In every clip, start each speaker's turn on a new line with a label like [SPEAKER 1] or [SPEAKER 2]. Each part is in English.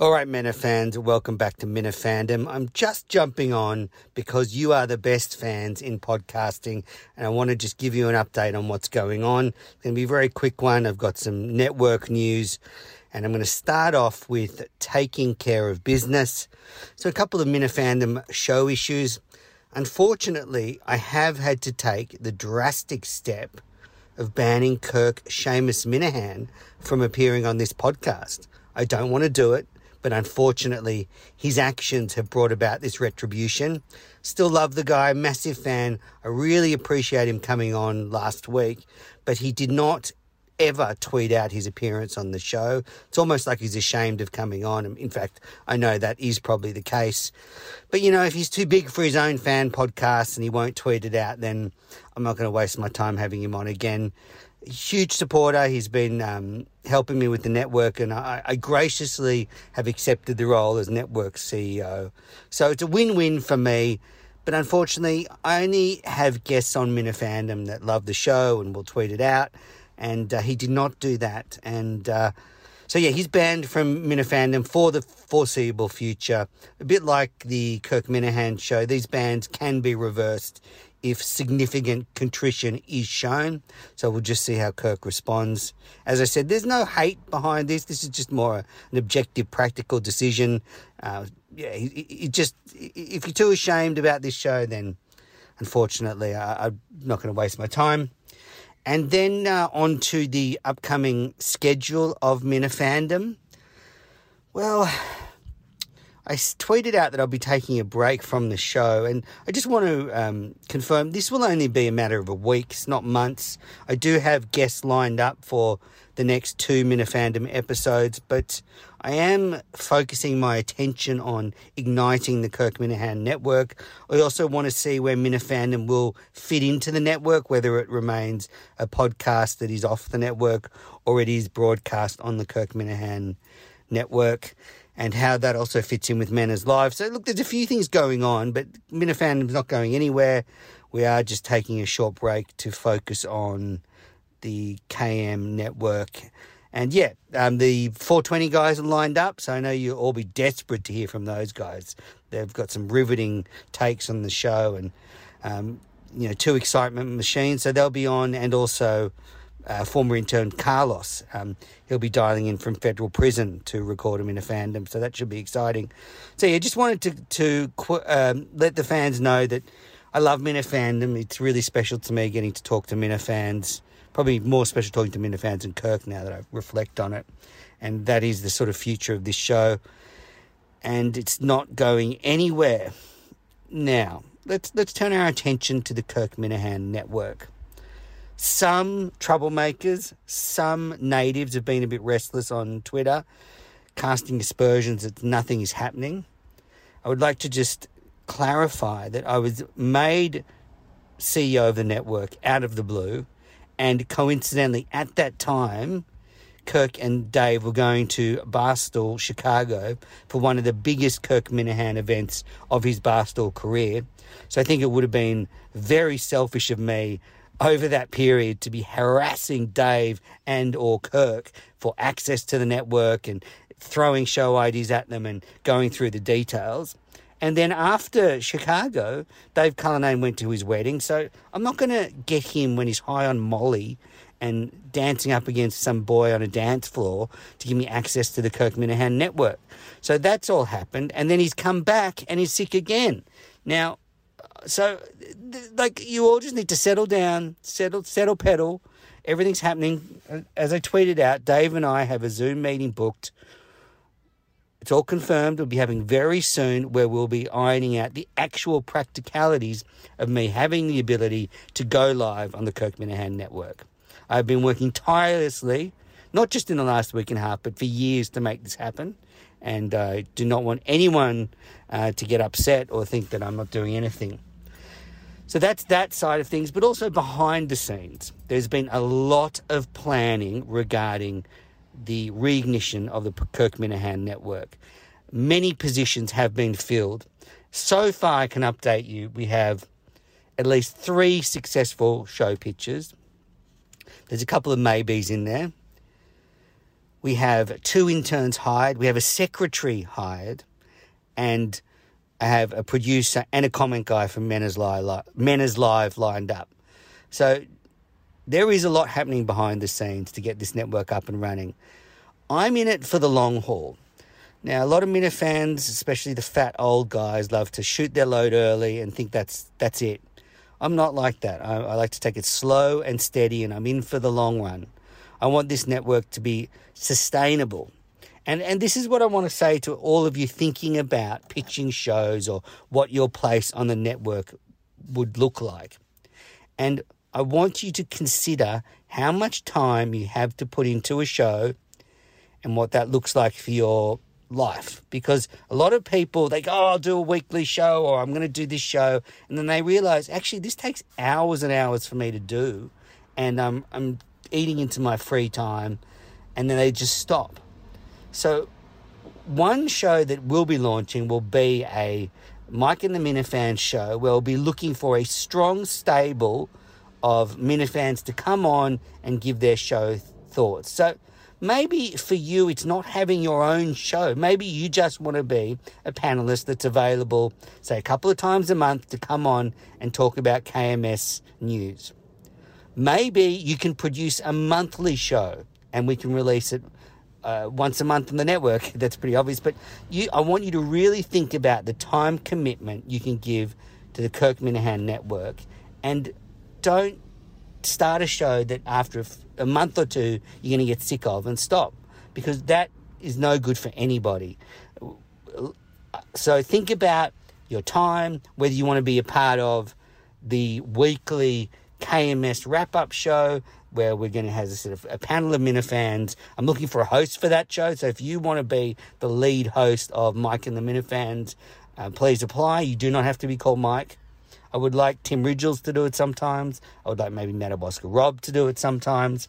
[SPEAKER 1] All right, Minifans, welcome back to Minifandom. I'm just jumping on because you are the best fans in podcasting, and I want to just give you an update on what's going on. It's going to be a very quick one. I've got some network news, and I'm going to start off with taking care of business. So, a couple of Minifandom show issues. Unfortunately, I have had to take the drastic step of banning Kirk Seamus Minihane from appearing on this podcast. I don't want to do it but unfortunately, his actions have brought about this retribution. Still love the guy, massive fan. I really appreciate him coming on last week, but he did not ever tweet out his appearance on the show. It's almost like he's ashamed of coming on. In fact, I know that is probably the case. But you know, if he's too big for his own fan podcast and he won't tweet it out, then I'm not going to waste my time having him on again huge supporter. He's been um, helping me with the network, and I, I, graciously have accepted the role as network CEO. So it's a win win for me. But unfortunately, I only have guests on Minifandom that love the show and will tweet it out, and uh, he did not do that. And uh, so, yeah, he's banned from Minifandom for the foreseeable future. A bit like the Kirk Minihane show, these bans can be reversed if significant contrition is shown. So we'll just see how Kirk responds. As I said, there's no hate behind this. This is just more an objective, practical decision. Uh, yeah, it, just if you're too ashamed about this show, then unfortunately, I, am not going to waste my time. And then uh, on to the upcoming schedule of Minifandom. Well, I tweeted out that I'll be taking a break from the show, and I just want to um, confirm this will only be a matter of a weeks, not months. I do have guests lined up for the next two Minifandom episodes, but I am focusing my attention on igniting the Kirk Minihane network. I also want to see where Minifandom will fit into the network, whether it remains a podcast that is off the network or it is broadcast on the Kirk Minihane network and how that also fits in with Menna's life. So, look, there's a few things going on, but Minifandom's not going anywhere. We are just taking a short break to focus on the KM network. And yeah, um, the 420 guys are lined up, so I know you'll all be desperate to hear from those guys. They've got some riveting takes on the show and, um, you know, two excitement machines, so they'll be on, and also uh, former intern Carlos. Um, he'll be dialing in from federal prison to record him in a fandom, so that should be exciting. So yeah, just wanted to to um, let the fans know that I love Minifandom. It's really special to me getting to talk to Minifans. Probably more special talking to Minifans and Kirk now that I reflect on it, and that is the sort of future of this show. And it's not going anywhere. Now let's let's turn our attention to the Kirk Minihane network. Some troublemakers, some natives have been a bit restless on Twitter, casting aspersions that nothing is happening. I would like to just clarify that I was made CEO of the network out of the blue, and coincidentally, at that time, Kirk and Dave were going to Barstool, Chicago, for one of the biggest Kirk Minihane events of his Barstool career. So I think it would have been very selfish of me over that period to be harassing Dave and or Kirk for access to the network and throwing show ideas at them and going through the details. And then after Chicago, Dave Cullinane went to his wedding. So I'm not going to get him when he's high on Molly and dancing up against some boy on a dance floor to give me access to the Kirk Minihane network. So that's all happened. And then he's come back and he's sick again. Now, so like you all just need to settle down, settle, settle, pedal. Everything's happening. As I tweeted out, Dave and I have a Zoom meeting booked. It's all confirmed. We'll be having very soon where we'll be ironing out the actual practicalities of me having the ability to go live on the Kirk Minihane network. I've been working tirelessly, not just in the last week and a half, but for years to make this happen. And I do not want anyone uh, to get upset or think that I'm not doing anything. So that's that side of things, but also behind the scenes, there's been a lot of planning regarding the reignition of the Kirk Minihane network. Many positions have been filled. So far, I can update you, we have at least three successful show pitches. There's a couple of maybes in there. We have two interns hired. We have a secretary hired, and I have a producer and a comment guy from Men's Live, Live lined up. So there is a lot happening behind the scenes to get this network up and running. I'm in it for the long haul. Now, a lot of Minifans, especially the fat old guys, love to shoot their load early and think that's that's it. I'm not like that. I, I like to take it slow and steady, and I'm in for the long run. I want this network to be sustainable. And, and this is what I want to say to all of you thinking about pitching shows or what your place on the network would look like. And I want you to consider how much time you have to put into a show and what that looks like for your life. Because a lot of people, they go, oh, I'll do a weekly show or I'm going to do this show. And then they realize, actually, this takes hours and hours for me to do. And um, I'm eating into my free time. And then they just stop. So, one show that we'll be launching will be a Mike and the Minifans show where we'll be looking for a strong stable of Minifans to come on and give their show thoughts. So maybe for you, it's not having your own show. Maybe you just want to be a panelist that's available, say, a couple of times a month to come on and talk about KMS news. Maybe you can produce a monthly show and we can release it uh, once a month on the network. That's pretty obvious. But you, I want you to really think about the time commitment you can give to the Kirk Minihane network and don't start a show that after a month or two you're going to get sick of and stop because that is no good for anybody. So think about your time, whether you want to be a part of the weekly KMS wrap up show where we're going to have a sort of a panel of Minifans. I'm looking for a host for that show. So if you want to be the lead host of Mike and the Minifans, uh, please apply. You do not have to be called Mike. I would like Tim Ridgels to do it sometimes. I would like maybe Madawaska Rob to do it sometimes.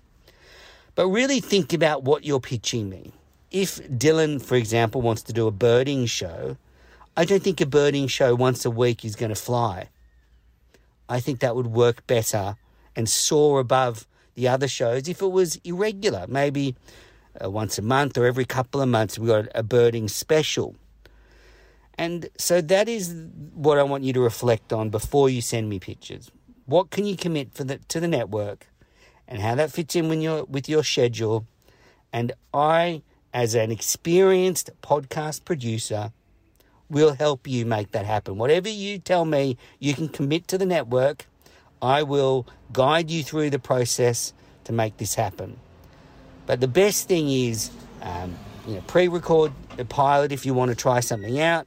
[SPEAKER 1] But really think about what you're pitching me. If Dylan, for example, wants to do a birding show, I don't think a birding show once a week is going to fly. I think that would work better and soar above the other shows if it was irregular. Maybe uh, once a month or every couple of months we got a birding special. And so that is what I want you to reflect on before you send me pictures. What can you commit for the, to the network and how that fits in with your, with your schedule. And I, as an experienced podcast producer, will help you make that happen. Whatever you tell me you can commit to the network, I will guide you through the process to make this happen. But the best thing is, um, you know, pre-record the pilot if you want to try something out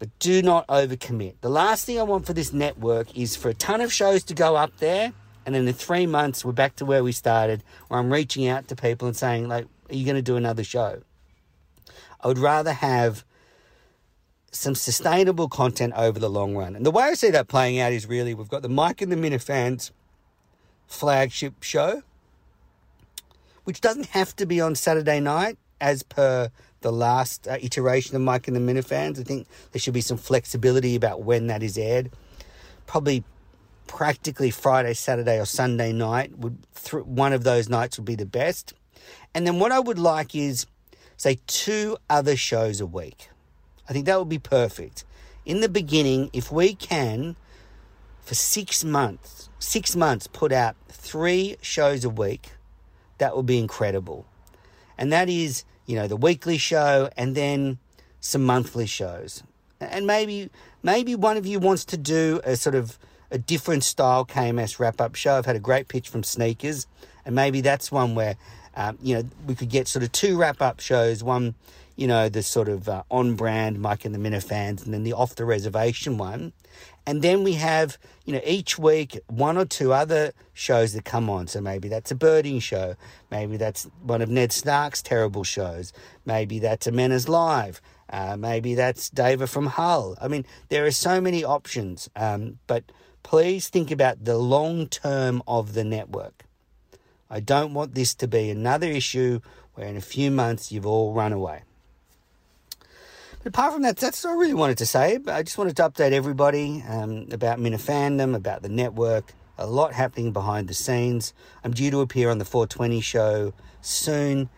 [SPEAKER 1] but do not overcommit. The last thing I want for this network is for a ton of shows to go up there, and then in three months we're back to where we started, where I'm reaching out to people and saying, like, are you going to do another show? I would rather have some sustainable content over the long run. And the way I see that playing out is really we've got the Mike and the Minifans flagship show, which doesn't have to be on Saturday night as per the last uh, iteration of Mike and the Minifans. I think there should be some flexibility about when that is aired. Probably practically Friday, Saturday, or Sunday night would th- one of those nights would be the best. And then what I would like is say two other shows a week. I think that would be perfect. In the beginning, if we can for 6 months, 6 months put out 3 shows a week, that would be incredible. And that is you know, the weekly show and then some monthly shows. And maybe maybe one of you wants to do a sort of a different style KMS wrap up show. I've had a great pitch from Sneakers, and maybe that's one where um, you know we could get sort of two wrap up shows. One, you know, the sort of uh, on brand Mike and the Minifans, and then the off the reservation one. And then we have, you know, each week one or two other shows that come on. So maybe that's a birding show. Maybe that's one of Ned Stark's terrible shows. Maybe that's a Men's Live. Uh, maybe that's David from Hull. I mean, there are so many options. Um, but please think about the long term of the network. I don't want this to be another issue where in a few months you've all run away. But apart from that, that's all I really wanted to say. But I just wanted to update everybody um, about Minifandom, about the network. a lot happening behind the scenes. I'm due to appear on the 420 show soon.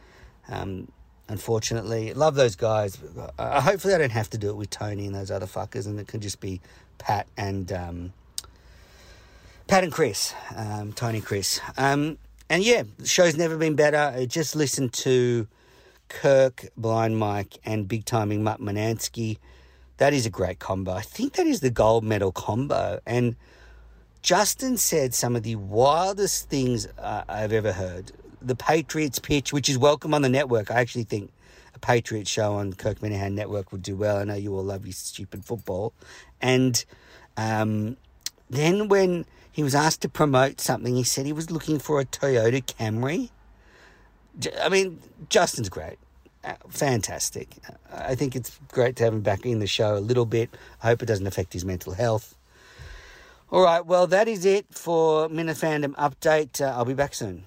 [SPEAKER 1] Um, unfortunately, love those guys. Uh, hopefully, I don't have to do it with Tony and those other fuckers, and it can just be Pat and um, Pat and Chris, um, Tony Chris. And yeah, the show's never been better. I just listened to Kirk, Blind Mike, and Big Timing Mutt Manansky. That is a great combo. I think that is the gold medal combo. And Justin said some of the wildest things uh, I've ever heard. The Patriots pitch, which is welcome on the network. I actually think a Patriots show on Kirk Minihane Network would do well. I know you all love your stupid football. And um, then when he was asked to promote something, he said he was looking for a Toyota Camry. I mean, Justin's great. Uh, fantastic. I think it's great to have him back in the show a little bit. I hope it doesn't affect his mental health. All right, well, that is it for Minifandom update. Uh, I'll be back soon.